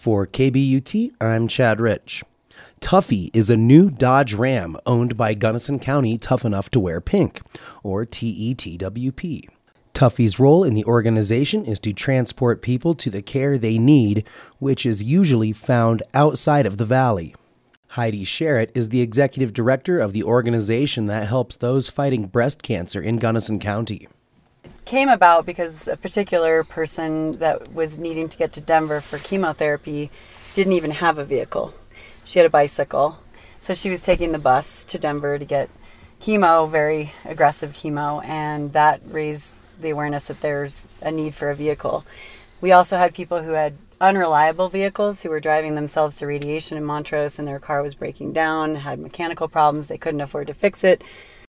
For KBUT, I'm Chad Rich. Tuffy is a new Dodge Ram owned by Gunnison County Tough Enough to Wear Pink, or TETWP. Tuffy's role in the organization is to transport people to the care they need, which is usually found outside of the valley. Heidi Sherritt is the executive director of the organization that helps those fighting breast cancer in Gunnison County. Came about because a particular person that was needing to get to Denver for chemotherapy didn't even have a vehicle. She had a bicycle, so she was taking the bus to Denver to get chemo, very aggressive chemo, and that raised the awareness that there's a need for a vehicle. We also had people who had unreliable vehicles who were driving themselves to radiation in Montrose and their car was breaking down, had mechanical problems, they couldn't afford to fix it.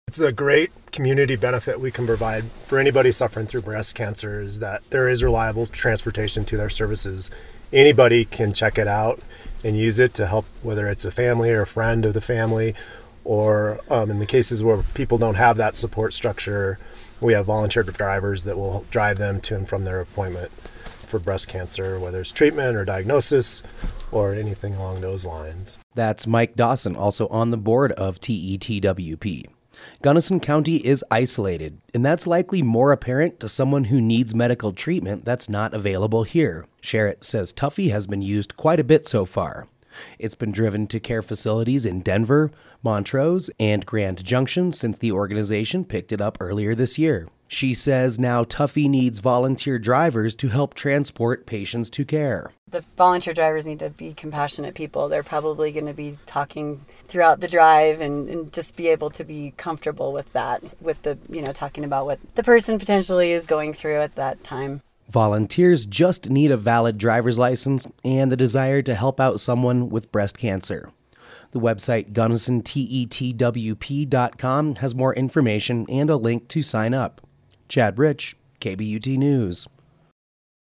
It's a great community benefit we can provide for anybody suffering through breast cancer is that there is reliable transportation to their services. Anybody can check it out and use it to help, whether it's a family or a friend of the family, or um, in the cases where people don't have that support structure, we have volunteer drivers that will drive them to and from their appointment for breast cancer, whether it's treatment or diagnosis or anything along those lines. That's Mike Dawson, also on the board of TETWP. Gunnison County is isolated, and that's likely more apparent to someone who needs medical treatment that's not available here. Sherritt says Tuffy has been used quite a bit so far. It's been driven to care facilities in Denver, Montrose, and Grand Junction since the organization picked it up earlier this year. She says now Tuffy needs volunteer drivers to help transport patients to care. The volunteer drivers need to be compassionate people. They're probably going to be talking throughout the drive and, and, just be able to be comfortable with that, with the, you know, talking about what the person potentially is going through at that time. Volunteers just need a valid driver's license and the desire to help out someone with breast cancer. The website GunnisonTETWP.com has more information and a link to sign up. Chad Rich, KBUT News.